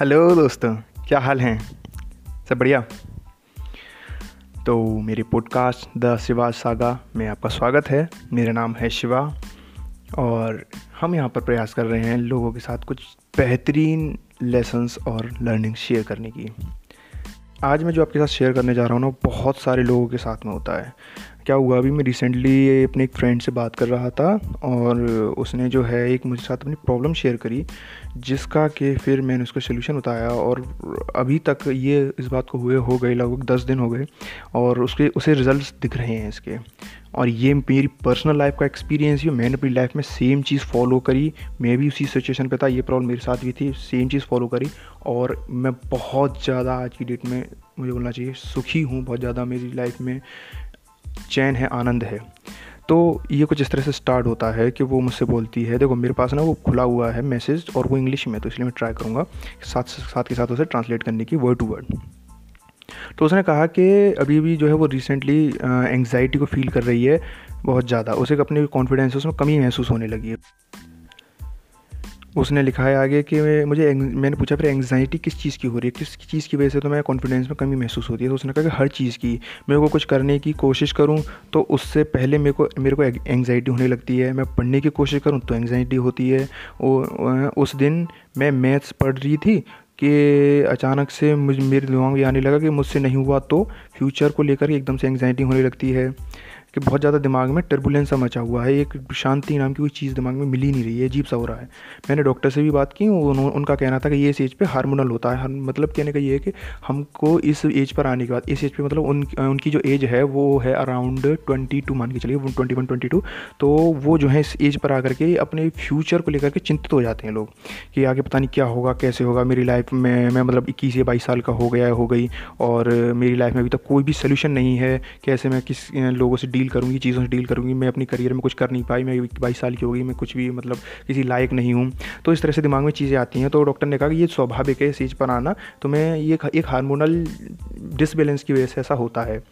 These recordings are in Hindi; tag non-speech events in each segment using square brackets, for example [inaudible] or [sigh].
हेलो दोस्तों, क्या हाल हैं? सब बढ़िया? तो मेरे पॉडकास्ट द शिवा सागा में आपका स्वागत है। मेरा नाम है शिवा और हम यहाँ पर प्रयास कर रहे हैं लोगों के साथ कुछ बेहतरीन लेसन्स और लर्निंग शेयर करने की। आज मैं जो आपके साथ शेयर करने जा रहा हूँ ना बहुत सारे लोगों के साथ में होता है। क्या हुआ, अभी मैं रिसेंटली अपने एक फ्रेंड से बात कर रहा था और उसने जो है एक मुझे साथ अपनी प्रॉब्लम शेयर करी, जिसका कि फिर मैंने उसका सोल्यूशन बताया और अभी तक ये इस बात को हुए, हो गए, लगभग दस दिन हो गए और उसके, उसे रिज़ल्ट दिख रहे हैं इसके। और ये मेरी पर्सनल लाइफ का एक्सपीरियंस ही मैंने अपनी लाइफ में सेम चीज़ फॉलो करी। मैं भी उसी सिचुएशन पे था, ये प्रॉब्लम मेरे साथ भी थी सेम चीज़ फॉलो करी और मैं बहुत ज़्यादा आज की डेट में, मुझे बोलना चाहिए, सुखी हूँ बहुत ज़्यादा मेरी लाइफ में। चैन है, आनंद है। तो ये कुछ इस तरह से स्टार्ट होता है कि वो मुझसे बोलती है, देखो, मेरे पास ना वो खुला हुआ है मैसेज और वो इंग्लिश में तो इसलिए मैं ट्राई करूँगा साथ साथ के साथ उसे ट्रांसलेट करने की वर्ड टू वर्ड तो उसने कहा कि अभी भी जो है वो रिसेंटली एंगजाइटी को फील कर रही है बहुत ज़्यादा। उसे अपने कॉन्फिडेंस उसमें कमी महसूस होने लगी है। उसने लिखा है आगे कि मुझे मैंने पूछा, फिर एंगजाइटी किस चीज़ की हो रही है? किस चीज़ की वजह से तो मैं कॉन्फिडेंस में कमी महसूस होती है? तो उसने कहा कि हर चीज़ की। मेरे को कुछ करने की कोशिश करूँ तो उससे पहले मेरे को मेरे को एंगजाइटी होने लगती है। मैं पढ़ने की कोशिश करूँ तो एंगजाइटी होती है। और उस दिन मैं मैथ्स पढ़ रही थी कि अचानक से मुझ, मेरे दिमाग में आने लगा कि मुझसे नहीं हुआ तो फ्यूचर को लेकर एकदम से एंगजाइटी होने लगती है। कि बहुत ज़्यादा दिमाग में टर्बुलेंस सा मचा हुआ है एक शांति नाम की कोई चीज़ दिमाग में मिल नहीं रही है अजीब सा हो रहा है। मैंने डॉक्टर से भी बात की उन, उनका कहना था कि ये इस एज पे हार्मोनल होता है। मतलब कहने का ये है कि हमको इस एज पर आने के बाद इस एज पे मतलब उन उनकी जो एज है वो है अराउंड ट्वेंटी टू मान के चलिए ट्वेंटी वन ट्वेंटी टू तो वो जो है इस एज पर आकर के अपने फ्यूचर को लेकर के चिंतित हो जाते हैं लोग कि आगे पता नहीं क्या होगा कैसे होगा मेरी लाइफ में मैं मतलब इक्कीस या बाईस साल का हो गया हो गई और मेरी लाइफ में अभी तक कोई भी सोल्यूशन नहीं है कैसे मैं किस लोगों से डील करूँगी, चीज़ों से डील करूँगी, मैं अपनी करियर में कुछ कर नहीं पाई, मैं बाईस साल की होगी मैं कुछ भी मतलब किसी लायक नहीं हूँ। तो इस तरह से दिमाग में चीज़ें आती हैं तो डॉक्टर ने कहा कि ये स्वाभाविक है, इस चीज़ पर आना तो मैं ये एक हारमोनल डिसबैलेंस की वजह से ऐसा होता है।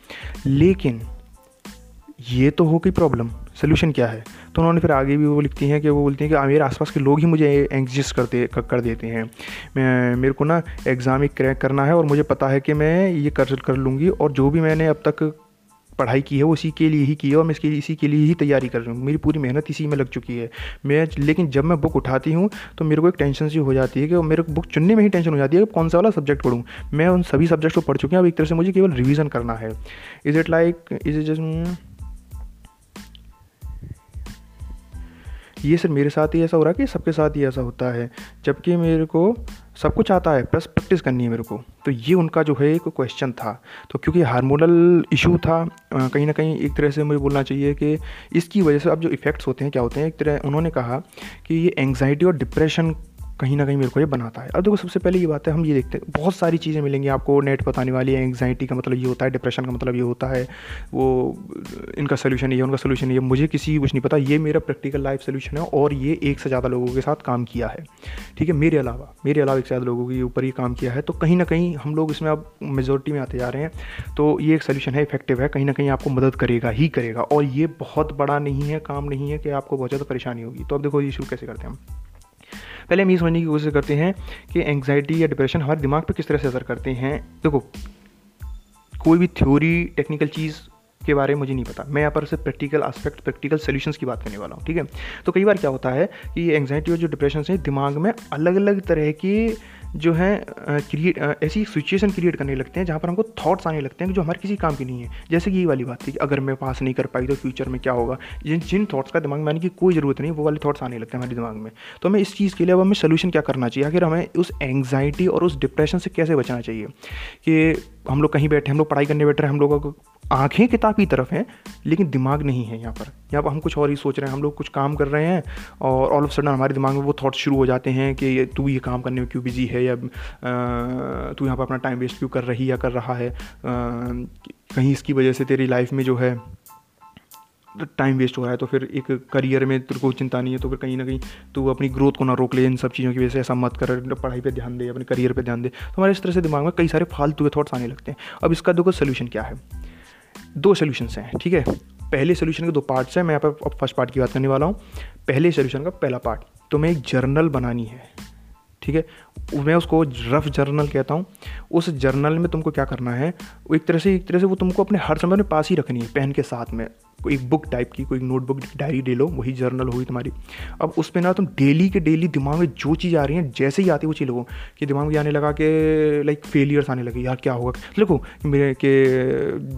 लेकिन ये तो हो गई प्रॉब्लम, सोल्यूशन क्या है? तो उन्होंने फिर आगे भी वो लिखती हैं कि वो बोलती हैं कि मेरे आसपास के लोग ही मुझे एग्जिस्ट करते कर देते हैं। मैं, मेरे को ना एग्ज़ाम एक क्रैक करना है और मुझे पता है कि मैं ये कर कर लूँगी और जो भी मैंने अब तक पढ़ाई की है, वो इसी के लिए ही की है और मैं इसकी इसी के लिए ही तैयारी कर रही हूँ। मेरी पूरी मेहनत इसी में लग चुकी है। मैं लेकिन जब मैं बुक उठाती हूँ तो मेरे को एक टेंशन सी हो जाती है कि मेरे को बुक चुनने में ही टेंशन हो जाती है कि कौन सा वाला सब्जेक्ट पढ़ूँ। मैं उन सभी सब्जेक्ट को पढ़ चुकी हूँ, अब एक तरह से मुझे केवल रिविज़न करना है। Is it like is it just ये सिर्फ़ मेरे साथ ही ऐसा हो रहा है कि सबके साथ ही ऐसा होता है, जबकि मेरे को सब कुछ आता है प्लस प्रैक्टिस करनी है मेरे को। तो ये उनका जो है एक क्वेश्चन था। तो क्योंकि हार्मोनल इशू था कहीं ना कहीं एक तरह से मुझे बोलना चाहिए कि इसकी वजह से अब जो इफ़ेक्ट्स होते हैं, क्या होते हैं? एक तरह उन्होंने कहा कि ये एंगजाइटी और डिप्रेशन कहीं ना कहीं मेरे को ये बनाता है। अब देखो, सबसे पहले ये बात है, हम ये देखते हैं, बहुत सारी चीज़ें मिलेंगी आपको, नेट बताने वाली है एंगजाइटी का मतलब ये होता है डिप्रेशन का मतलब ये होता है, वो, इनका सोल्यूशन ये उनका सोल्यूशन ये मुझे किसी कुछ नहीं पता, ये मेरा प्रैक्टिकल लाइफ सोल्यूशन है और ये एक से ज़्यादा लोगों के साथ काम किया है। ठीक है, मेरे अलावा मेरे अलावा एक से ज़्यादा लोगों के ऊपर ही काम किया है। तो कहीं ना कहीं हम लोग इसमें अब मेजोरिटी में आते जा रहे हैं। तो ये एक सोल्यूशन है इफ़ेक्टिव है, कहीं ना कहीं आपको मदद करेगा, ही करेगा। और ये बहुत बड़ा नहीं है, काम नहीं है कि आपको बहुत ज़्यादा परेशानी होगी। तो अब देखो, ये शुरू कैसे करते हैं हम? पहले हम ये समझने की कोशिश करते हैं कि एंगजाइटी या डिप्रेशन हमारे दिमाग पर किस तरह से असर करते हैं। देखो, कोई भी थ्योरी टेक्निकल चीज़ के बारे में मुझे नहीं पता। मैं यहाँ पर सिर्फ़ प्रैक्टिकल एस्पेक्ट प्रैक्टिकल सोल्यूशंस की बात करने वाला हूँ, ठीक है? तो कई बार क्या होता है कि एंगजाइटी और जो डिप्रेशन है, दिमाग में अलग अलग तरह की जो है क्रिएट ऐसी सिचुएशन क्रिएट करने लगते हैं, जहाँ पर हमको थॉट्स आने लगते हैं जो हमारे किसी काम की नहीं है। जैसे कि ये वाली बात थी कि अगर मैं पास नहीं कर पाई तो फ्यूचर में क्या होगा? जिन जिन थॉट्स का दिमाग में आने की कोई ज़रूरत नहीं, वो वाले थॉट्स आने लगते हैं हमारे दिमाग में। तो हमें इस चीज़ के लिए अब हमें सोल्यूशन क्या करना चाहिए? आखिर हमें उस एंगजाइटी और उस डिप्रेशन से कैसे बचना चाहिए? कि हम लोग कहीं बैठे, हम लोग पढ़ाई करने बैठ हैं, हम लोगों को आँखें किताब की तरफ़ हैं, लेकिन दिमाग नहीं है यहाँ पर। यहाँ पर हम कुछ और ही सोच रहे हैं, हम लोग कुछ काम कर रहे हैं और ऑल ऑफ़ सडन हमारे दिमाग में वो थॉट्स शुरू हो जाते हैं कि तू ये काम करने में क्यों बिज़ी है या तू यहाँ पर अपना टाइम वेस्ट क्यों कर रही या कर रहा है कहीं इसकी वजह से तेरी लाइफ में जो है टाइम वेस्ट हो रहा है तो फिर एक करियर में तेरे को चिंता नहीं है तो फिर कहीं ना कहीं तू अपनी ग्रोथ को ना रोक ले इन सब चीज़ों की वजह से, ऐसा मत कर, पढ़ाई पे ध्यान दे, अपने करियर पे ध्यान दे। तो हमारे इस तरह से दिमाग में कई सारे फालतू के थॉट्स आने लगते हैं। अब इसका देखो सोल्यूशन क्या है? दो सोल्यूशंस हैं, ठीक है? पहले सोल्यूशन के दो पार्ट्स हैं, मैं यहाँ पर फ़र्स्ट पार्ट की बात करने वाला हूँ। पहले सोल्यूशन का पहला पार्ट तुम्हें मैं एक जर्नल बनानी है, ठीक है? मैं उसको रफ जर्नल कहता हूँ। उस जर्नल में तुमको क्या करना है एक तरह से, एक तरह से वो तुमको अपने हर समय में पास ही रखनी है पेन के साथ में। कोई बुक टाइप की, कोई नोटबुक डायरी ले लो, वही जर्नल होगी तुम्हारी। अब उस पर ना तुम डेली के डेली दिमाग में जो चीज़ आ रही है, जैसे ही आती है वो चीज़ लोगों, कि दिमाग में आने लगा कि लाइक फेलियर्स आने लगे, यार क्या होगा? देखो, मेरे के,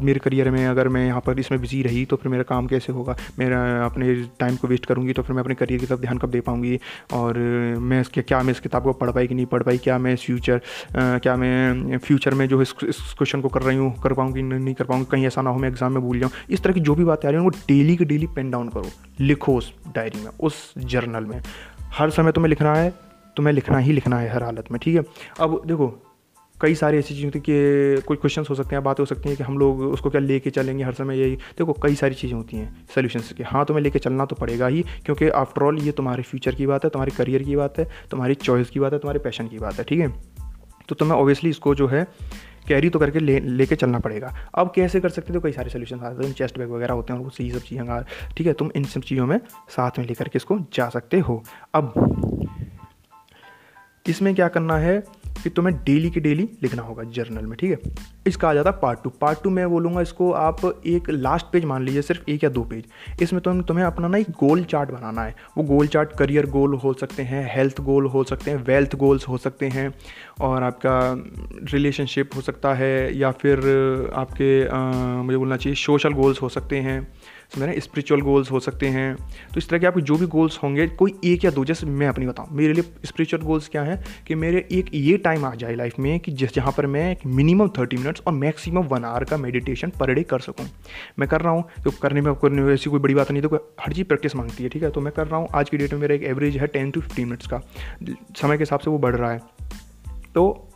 मेरे करियर में अगर मैं यहाँ पर इसमें बिज़ी रही तो फिर मेरा काम कैसे होगा? मेरा, अपने टाइम को वेस्ट करूँगी तो फिर मैं अपने करियर की तरफ़ ध्यान कब दे पाऊँगी? और मैं इसके, क्या मैं इस किताब को पढ़ पाई कि नहीं पढ़ पाई? क्या मैं फ्यूचर क्या मैं फ्यूचर में जो इस क्वेश्चन को कर रही हूँ, कर पाऊँगी, नहीं कर पाऊँगी? कहीं ऐसा ना हो मैं एग्ज़ाम में भूल जाऊँ। इस तरह की जो भी बातें रही हैं वो डेली के डेली पेन डाउन करो, लिखो उस डायरी में, उस जर्नल में। हर समय तुम्हें लिखना है, तुम्हें लिखना ही लिखना है हर हालत में, ठीक है? अब देखो, कई सारी ऐसी चीज़ें होती कि कोई क्वेश्चन हो सकते हैं, बातें हो सकती हैं कि हम लोग उसको क्या लेके चलेंगे हर समय यही। देखो, कई सारी चीज़ें होती हैं सोल्यूशन के। हाँ तुम्हें लेके चलना तो पड़ेगा ही, क्योंकि आफ्टरऑल ये तुम्हारे फ्यूचर की बात है, तुम्हारे करियर की बात है, तुम्हारी चॉइस की बात है, तुम्हारे पैशन की बात है, ठीक है? तो तुम्हें ऑब्वियसली इसको जो है कैरी तो करके ले, लेके चलना पड़ेगा। अब कैसे कर सकते हो? कई सारे सोल्यूशन आते हैं। चेस्ट बैग वगैरह होते हैं और सही सब चीज़ें ठीक है, तुम इन सब चीज़ों में साथ में लेकर के इसको जा सकते हो। अब, इसमें क्या करना है? कि तुम्हें डेली के डेली लिखना होगा जर्नल में ठीक है? इसका आ जाता है पार्ट टू पार्ट टू मैं बोलूँगा इसको आप एक लास्ट पेज मान लीजिए सिर्फ़ एक या दो पेज इसमें तुम तुम्हें अपना ना एक गोल चार्ट बनाना है। वो गोल चार्ट करियर गोल हो सकते हैं हेल्थ गोल हो सकते हैं वेल्थ गोल्स हो सकते हैं और आपका रिलेशनशिप हो सकता है या फिर आपके आ, मुझे बोलना चाहिए सोशल गोल्स हो सकते हैं। समझ रहे स्पिरिचुअल गोल्स हो सकते हैं। तो इस तरह के आपके जो भी गोल्स होंगे, कोई एक या दो, जैसे मैं अपनी बताऊँ, मेरे लिए स्पिरिचुअल गोल्स क्या है कि मेरे एक ये टाइम आ जाए लाइफ में कि जिस, जहाँ पर मैं एक मिनिमम थर्टी मिनट्स और मैक्सिमम वन आवर का मेडिटेशन पर डे कर सकूँ। मैं कर रहा हूँ तो करने में, करने ऐसी कोई बड़ी बात नहीं तो हर चीज़ प्रैक्टिस मांगती है, ठीक है? तो मैं कर रहा हूँ, आज की डेट में मेरा एक एवरेज है टेन टू फिफ्टीन मिनट्स का। समय के हिसाब से वो बढ़ रहा है। तो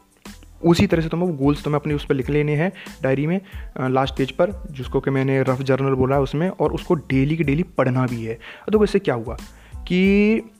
उसी तरह से तुम्हें वो गोल्स तुम्हें अपने उस पर लिख लेने हैं डायरी में लास्ट पेज पर, जिसको कि मैंने रफ जर्नल बोला है उसमें, और उसको डेली की डेली पढ़ना भी है। तो इससे क्या हुआ कि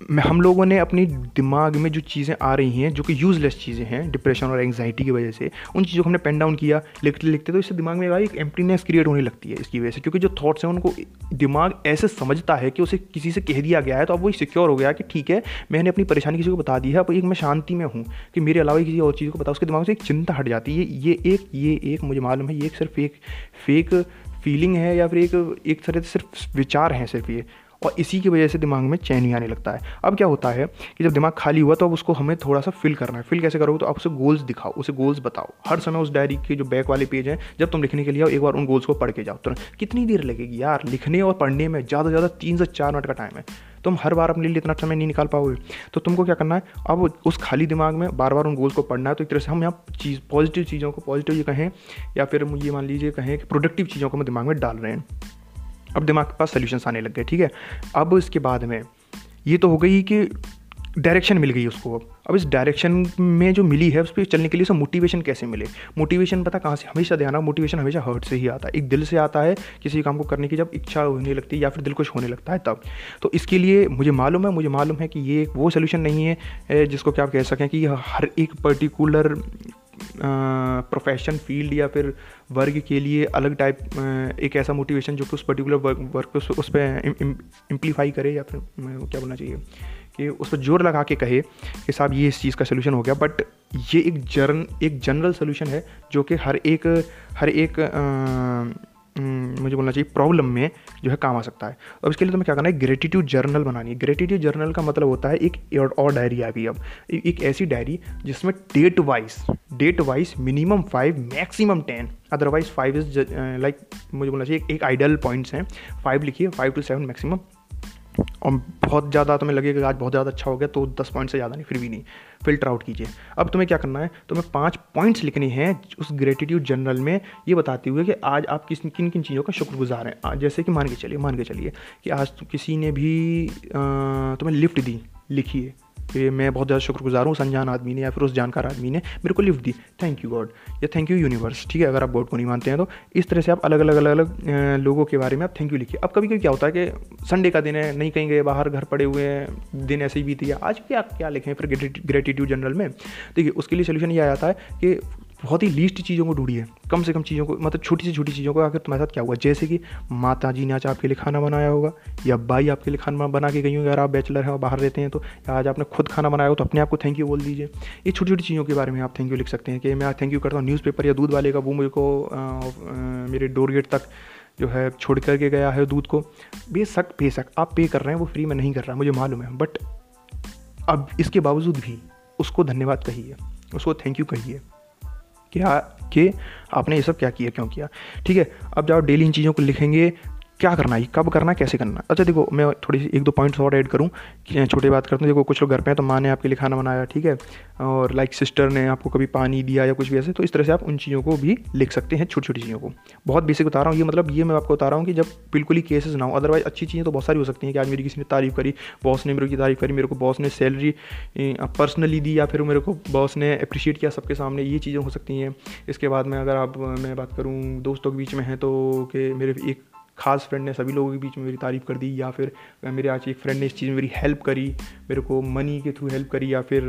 हम लोगों ने अपनी दिमाग में जो चीज़ें आ रही हैं, जो कि यूज़लेस चीज़ें हैं डिप्रेशन और एंगजाइटी की वजह से, उन चीज़ों को हमने पेन डाउन किया, लिखते लिखते तो इससे दिमाग में एक एम्प्टीनेस क्रिएट होने लगती है इसकी वजह से। क्योंकि जो थॉट्स हैं, उनको दिमाग ऐसे समझता है कि उसे किसी से कह दिया गया है तो अब वो सिक्योर हो गया कि ठीक है, मैंने अपनी परेशानी किसी को बता दी है, अब एक मैं शांति में हूँ कि मेरे अलावा किसी और चीज़ को पता उसके दिमाग से एक चिंता हट जाती है। ये एक ये एक मुझे मालूम है, ये एक सिर्फ़ एक फेक फीलिंग है या फिर एक एक तरह से सिर्फ़ विचार हैं सिर्फ़ ये। और इसी की वजह से दिमाग में चैन ही आने लगता है। अब क्या होता है कि जब दिमाग खाली हुआ तो अब उसको हमें थोड़ा सा फिल करना है। फिल कैसे करोगे? तो आप उसे गोल्स दिखाओ, उसे गोल्स बताओ। हर समय उस डायरी के जो बैक वाले पेज हैं, जब तुम लिखने के लिए आओ, एक बार उन गोल्स को पढ़ के जाओ। तो कितनी देर लगेगी यार? लिखने और पढ़ने में ज़्यादा से ज़्यादा तीन से चार मिनट का टाइम है। तुम हर बार अपने लिए इतना समय नहीं निकाल पाओगे। तो तुमको क्या करना है? अब उस खाली दिमाग में बार बार उन गोल्स को पढ़ना है। तो एक तरह से हम यहाँ चीज़ पॉजिटिव चीज़ों को पॉजिटिव ये कहें, या फिर ये मान लीजिए कहें कि प्रोडक्टिव चीज़ों को हम दिमाग में डाल रहे हैं। अब दिमाग के पास सोल्यूशन आने लग गए, ठीक है? अब इसके बाद में ये तो हो गई कि डायरेक्शन मिल गई उसको अब। अब इस डायरेक्शन में जो मिली है, उस पर चलने के लिए सब मोटिवेशन कैसे मिले? मोटिवेशन पता कहाँ से, हमेशा ध्यान रखो मोटिवेशन हमेशा हर्ट से ही आता है। एक दिल से आता है किसी काम को करने की, जब इच्छा होने लगती है या फिर दिल खुश होने लगता है तब। तो इसके लिए मुझे मालूम है, मुझे मालूम है कि ये एक वो सोल्यूशन नहीं है जिसको क्या आप कह सकें कि हर एक पर्टिकुलर प्रोफेशन फ़ील्ड या फिर वर्ग के लिए अलग टाइप एक ऐसा मोटिवेशन जो कि उस पर्टिकुलर वर्क वर्क उस, उस पर इम्प्लीफाई करे या फिर क्या बोलना चाहिए कि उस पर ज़ोर लगा के कहे कि साहब ये इस चीज़ का सोल्यूशन हो गया। बट ये एक जर्न एक जनरल सोल्यूशन है जो कि हर एक हर एक आ, मुझे बोलना चाहिए प्रॉब्लम में जो है काम आ सकता है। अब इसके लिए तुम्हें क्या करना है? ग्रेटिट्यूड जर्नल बनानी है। ग्रेटिट्यूड जर्नल का मतलब होता है एक और डायरी आ गई अब। एक ऐसी डायरी जिसमें date wise date wise minimum five maximum ten otherwise five is like मुझे बोलना चाहिए एक आइडियल पॉइंट्स हैं। फाइव लिखिए फाइव टू सेवन मैक्सिमम और बहुत ज़्यादा तुम्हें लगेगा आज बहुत ज़्यादा अच्छा हो गया तो दस पॉइंट से ज़्यादा नहीं, फिर भी नहीं। फ़िल्टर आउट कीजिए। अब तुम्हें क्या करना है? तुम्हें पाँच पॉइंट्स लिखने हैं उस ग्रेटिट्यूड जनरल में। ये बताते हुए कि आज आप किस किन किन चीज़ों का शुक्रगुजार हैं। जैसे कि मान के चलिए, मान के चलिए कि आज किसी ने भी तुम्हें लिफ्ट दी लिखिए कि मैं बहुत ज़्यादा शुक्रगुजार हूँ उस अनजान आदमी ने या फिर उस जानकार आदमी ने मेरे को लिफ्ट दी। थैंक यू गॉड या थैंक यू यूनिवर्स ठीक है? अगर आप गॉड को नहीं मानते हैं तो इस तरह से आप अलग अलग अलग अलग लोगों के बारे में आप थैंक यू लिखिए। अब कभी कभी क्या होता है कि संडे का दिन है, नहीं कहीं गए, बाहर घर पड़े हुए हैं, दिन ऐसे ही बीती है आज क्या क्या लिखें फिर ग्रेटिट्यूड जनरल में? देखिए, उसके लिए सोल्यूशन ये आ जाता है कि बहुत ही लीस्ट चीज़ों को ढूंढिए, कम से कम चीज़ों को मतलब छोटी से छोटी चीज़ों को आखिर तुम्हारे साथ क्या हुआ? जैसे कि माता जी ने आज आपके लिए खाना बनाया होगा, या बाई आपके लिए खाना बना के गई होगी, अगर आप बैचलर हैं और बाहर रहते हैं तो या आज आपने खुद खाना बनाया हो तो अपने आप को थैंक यू बोल दीजिए। ये छोटी छोटी चीज़ों के बारे में आप थैंक यू लिख सकते हैं कि मैं थैंक यू करता हूँ न्यूज़पेपर या दूध वाले का, वो मुझे को मेरे डोर गेट तक जो है छोड़ करके गया है दूध को। बेशक बेशक, आप पे कर रहे हैं, वो फ्री में नहीं कर रहा, मुझे मालूम है बट अब इसके बावजूद भी उसको धन्यवाद कहिए, उसको थैंक यू कहिए। क्या, कि आपने ये सब क्या किया, क्यों किया? ठीक है, अब जब आप डेली इन चीज़ों को लिखेंगे क्या करना है? कब करना कैसे करना अच्छा देखो, मैं थोड़ी सी एक दो पॉइंट्स और ऐड करूँ छोटी बात करता हूँ। देखो, कुछ लोग घर पे हैं तो माँ ने आपके लिए खाना बनाया, ठीक है? और लाइक सिस्टर ने आपको कभी पानी दिया या कुछ भी ऐसे तो इस तरह से आप उन चीज़ों को भी लिख सकते हैं छोटी छोटी चीज़ों को। बहुत बेसिक बता रहा हूँ, ये मतलब ये मैं आपको बता रहा हूँ कि जब बिल्कुल ही केसेस ना हो अदरवाइज़ अच्छी चीज़ें तो बहुत सारी हो सकती हैं कि आज मेरी किसी ने तारीफ़ करी बॉस ने मेरे की तारीफ़ करी, मेरे को बॉस ने सैलरी पर्सनली दी या फिर मेरे को बॉस ने अप्रिशिएट किया सबके सामने, ये चीज़ें हो सकती हैं। इसके बाद में अगर आप, मैं बात करूँ, दोस्तों के बीच में है तो कि मेरे एक खास फ्रेंड ने सभी लोगों के बीच में मेरी तारीफ़ कर दी या फिर मेरे आज एक फ्रेंड ने इस चीज़ में मेरी हेल्प करी, मेरे को मनी के थ्रू हेल्प करी या फिर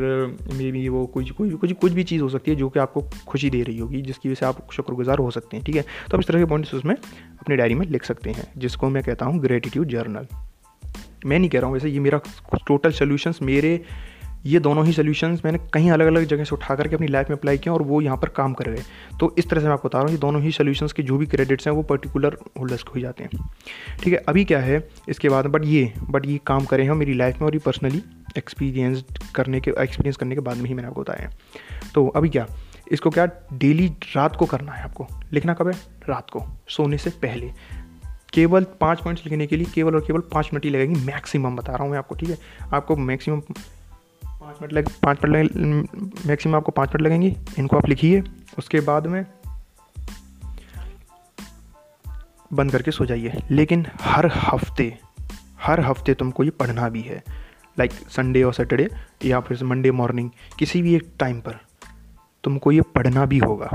मे बी वो कुछ कुछ कुछ कुछ भी चीज़ हो सकती है जो कि आपको खुशी दे रही होगी, जिसकी वजह से आप शुक्रगुजार हो सकते हैं, ठीक है? तो आप इस तरह के पॉइंट्स उसमें अपनी डायरी में लिख सकते हैं, जिसको मैं कहता हूँ ग्रेटिट्यूड जर्नल मैं नहीं कह रहा हूँ, वैसे ये मेरा टोटल सोल्यूशंस मेरे ये दोनों ही सोल्यूशंस मैंने कहीं अलग अलग जगह से उठा करके अपनी लाइफ में अप्लाई किया और वो यहाँ पर काम कर गए। तो इस तरह से मैं आपको बता रहा हूँ, ये दोनों ही सोल्यूशंस के जो भी क्रेडिट्स हैं वो पर्टिकुलर होल्डर्स को ही जाते हैं। ठीक है, अभी क्या है, इसके बाद बट ये बट ये काम करें हम मेरी लाइफ में और ये पर्सनली एक्सपीरियंस करने के एक्सपीरियंस करने के बाद में ही मैंने आपको बताया तो अभी क्या, इसको क्या डेली रात को करना है आपको। लिखना कब है? रात को, सोने से पहले। केवल पाँच पॉइंट्स लिखने के लिए केवल और केवल पाँच मिनट ही लगेंगे मैक्सिमम बता रहा हूँ मैं आपको, ठीक है? आपको मैक्सिमम पाँच मिनट लग, पाँच मिनट लगे, मैक्सिमम आपको पाँच मिनट लगेंगी। इनको आप लिखिए, उसके बाद में बंद करके सो जाइए। लेकिन हर हफ़्ते हर हफ़्ते तुमको ये पढ़ना भी है। लाइक संडे और सैटरडे या फिर मंडे मॉर्निंग किसी भी एक टाइम पर तुमको ये पढ़ना भी होगा।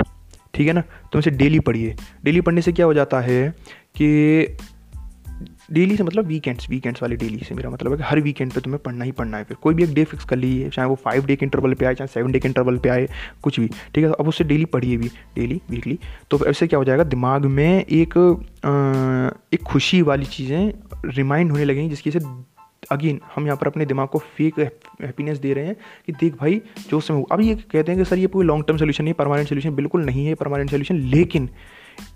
ठीक है ना? तुम इसे डेली पढ़िए। डेली पढ़ने से क्या हो जाता है कि डेली से मतलब वीकेंड्स वीकेंड्स वाले डेली से मेरा मतलब है कि हर वीकेंड पे तुम्हें पढ़ना ही पढ़ना है फिर। कोई भी एक डे फिक्स कर लीजिए चाहे वो फाइव डे के इंटरवल पे आए, चाहे सेवन डे के इंटरवल पे आए, कुछ भी, ठीक है? अब उससे डेली पढ़िए भी डेली वीकली तो ऐसे क्या हो जाएगा? दिमाग में एक एक खुशी वाली चीज़ें रिमाइंड होने लगेंगी, जिसकी से अगेन हम यहाँ पर अपने दिमाग को फेक हैप्पीनेस दे रहे हैं कि देख भाई, जो समय अब ये कहते हैं कि सर, ये कोई लॉन्ग टर्म सोल्यूशन नहीं परमानेंट सोल्यूशन बिल्कुल नहीं है परमानेंट सोल्यूशन लेकिन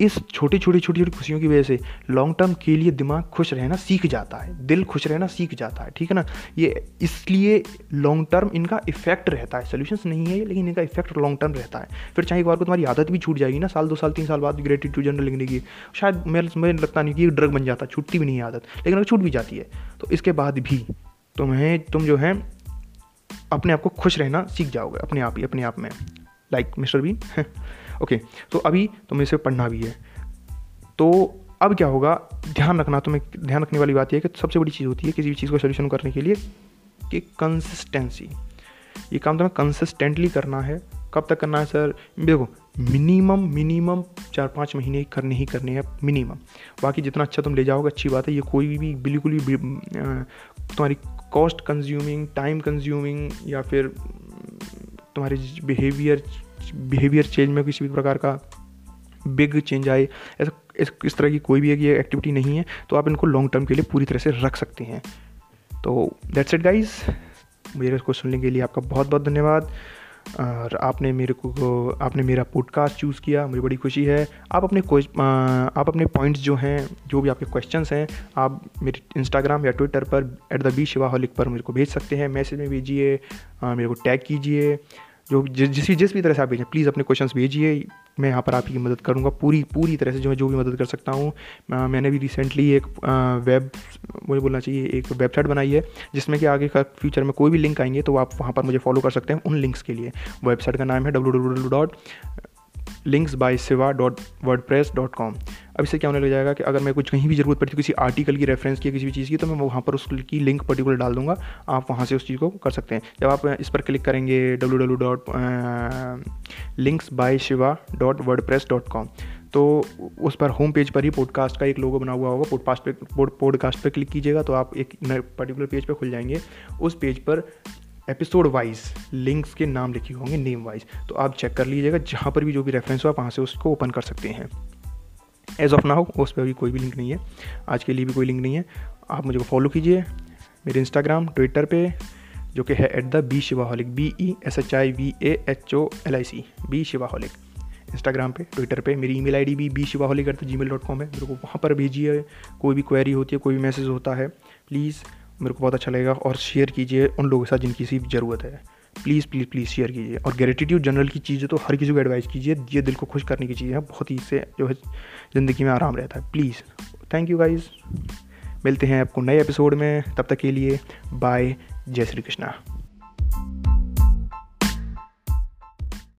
इस छोटी छोटी छोटी छोटी खुशियों की वजह से लॉन्ग टर्म के लिए दिमाग खुश रहना सीख जाता है, दिल खुश रहना सीख जाता है, ठीक है ना? ये इसलिए लॉन्ग टर्म इनका इफ़ेक्ट रहता है। सोल्यूशंस नहीं है लेकिन इनका इफ़ेक्ट लॉन्ग टर्म रहता है। फिर चाहे एक बार को तुम्हारी आदत भी छूट जाएगी ना, साल, दो साल, तीन साल बाद ग्रेटिट्यूड जर्नल लिखने की, शायद मेरे मुझे लगता नहीं कि ड्रग बन जाता, छूटती भी नहीं आदत, लेकिन अगर छूट भी जाती है तो इसके बाद भी तुम्हें, तुम जो है, अपने आप को खुश रहना सीख जाओगे, अपने आप ही, अपने आप में। लाइक मिस्टर बी [laughs] ओके तो अभी तुम्हें इसे पढ़ना भी है। तो अब क्या होगा? ध्यान रखना, तुम्हें ध्यान रखने वाली बात यह है कि सबसे बड़ी चीज़ होती है किसी भी चीज़ को सोल्यूशन करने के लिए कि कंसिस्टेंसी ये काम तुम्हें कंसिस्टेंटली करना है। कब तक करना है सर देखो मिनिमम मिनिमम चार पाँच महीने करने ही करने हैं मिनिमम बाकी जितना अच्छा तुम ले जाओगे, अच्छी बात है। ये कोई भी, बिल्कुल भी तुम्हारी कॉस्ट कंज्यूमिंग टाइम कंज्यूमिंग या फिर तुम्हारे बिहेवियर बिहेवियर चेंज में किसी भी प्रकार का बिग चेंज आए ऐसा इस, तरह की कोई भी ये एक्टिविटी नहीं है तो आप इनको लॉन्ग टर्म के लिए पूरी तरह से रख सकते हैं। तो दैट्स इट गाइज़ मेरे को सुनने के लिए आपका बहुत बहुत धन्यवाद। और आपने मेरे को आपने मेरा पॉडकास्ट चूज़ किया मुझे बड़ी खुशी है। आप अपने आप अपने पॉइंट्स जो हैं जो भी आपके क्वेश्चंस हैं आप मेरे इंस्टाग्राम या ट्विटर पर एट द बी शिवाहलिक पर मेरे को भेज सकते हैं। मैसेज में भेजिए मेरे को टैग कीजिए। जो जिस भी जिस भी तरह से आप भेजें प्लीज़ अपने क्वेश्चंस भेजिए। मैं यहाँ पर आपकी मदद करूँगा पूरी पूरी तरह से जो मैं, जो भी मदद कर सकता हूँ। मैंने भी रिसेंटली एक वेब मुझे बोलना चाहिए, एक वेबसाइट बनाई है, जिसमें कि आगे का फ्यूचर में कोई भी लिंक आएँगे तो आप वहाँ पर मुझे फॉलो कर सकते हैं उन लिंक्स के लिए। वेबसाइट का नाम है W W W dot links by Siva dot WordPress dot com अब इससे क्या होने लग जाएगा कि अगर मैं कुछ कहीं भी ज़रूरत पड़ती है, किसी आर्टिकल की रेफरेंस की, किसी भी चीज़ की तो मैं वहाँ पर उसकी लिंक पर्टिकुलर डाल दूँगा। आप वहाँ से उस चीज़ को कर सकते हैं। जब आप इस पर क्लिक करेंगे W W dot links by Shiva dot WordPress dot com तो उस पर होम पेज पर ही पॉडकास्ट का एक लोगो बना हुआ होगा। पॉडकास्ट पे पॉडकास्ट पर क्लिक कीजिएगा तो आप एक पर्टिकुलर पेज पर खुल जाएँगे। उस पेज पर एपिसोड वाइज लिंक्स के नाम लिखे होंगे नेम वाइज तो आप चेक कर लीजिएगा, जहाँ पर भी जो भी रेफरेंस हो आप वहाँ से उसको ओपन कर सकते हैं। एज ऑफ़ नाउ उस पर भी कोई भी लिंक नहीं है। आज के लिए भी कोई लिंक नहीं है। आप मुझे फॉलो कीजिए मेरे इंस्टाग्राम ट्विटर पे, जो कि है at the B Shivaholic B E S H I V A H O L I C B Shivaholic Instagram पे ट्विटर पे, मेरी ईमेल आईडी भी B Shivaholic at the Gmail dot com है। मेरे को वहाँ पर भेजिए, कोई भी क्वेरी होती है, कोई भी मैसेज होता है प्लीज़ मेरे को बहुत अच्छा लगेगा और शेयर कीजिए उन लोगों के साथ जिनकी सी ज़रूरत है। प्लीज़ प्लीज़ प्लीज़ शेयर कीजिए। और ग्रेटिट्यूड जनरल की चीज़ें तो हर किसी को एडवाइस कीजिए। ये दिल को खुश करने की चीज़ है। बहुत ही इससे जो है ज़िंदगी में आराम रहता है। प्लीज़ थैंक यू गाइज़ मिलते हैं आपको नए एपिसोड में। तब तक के लिए बाय जय श्री कृष्णा।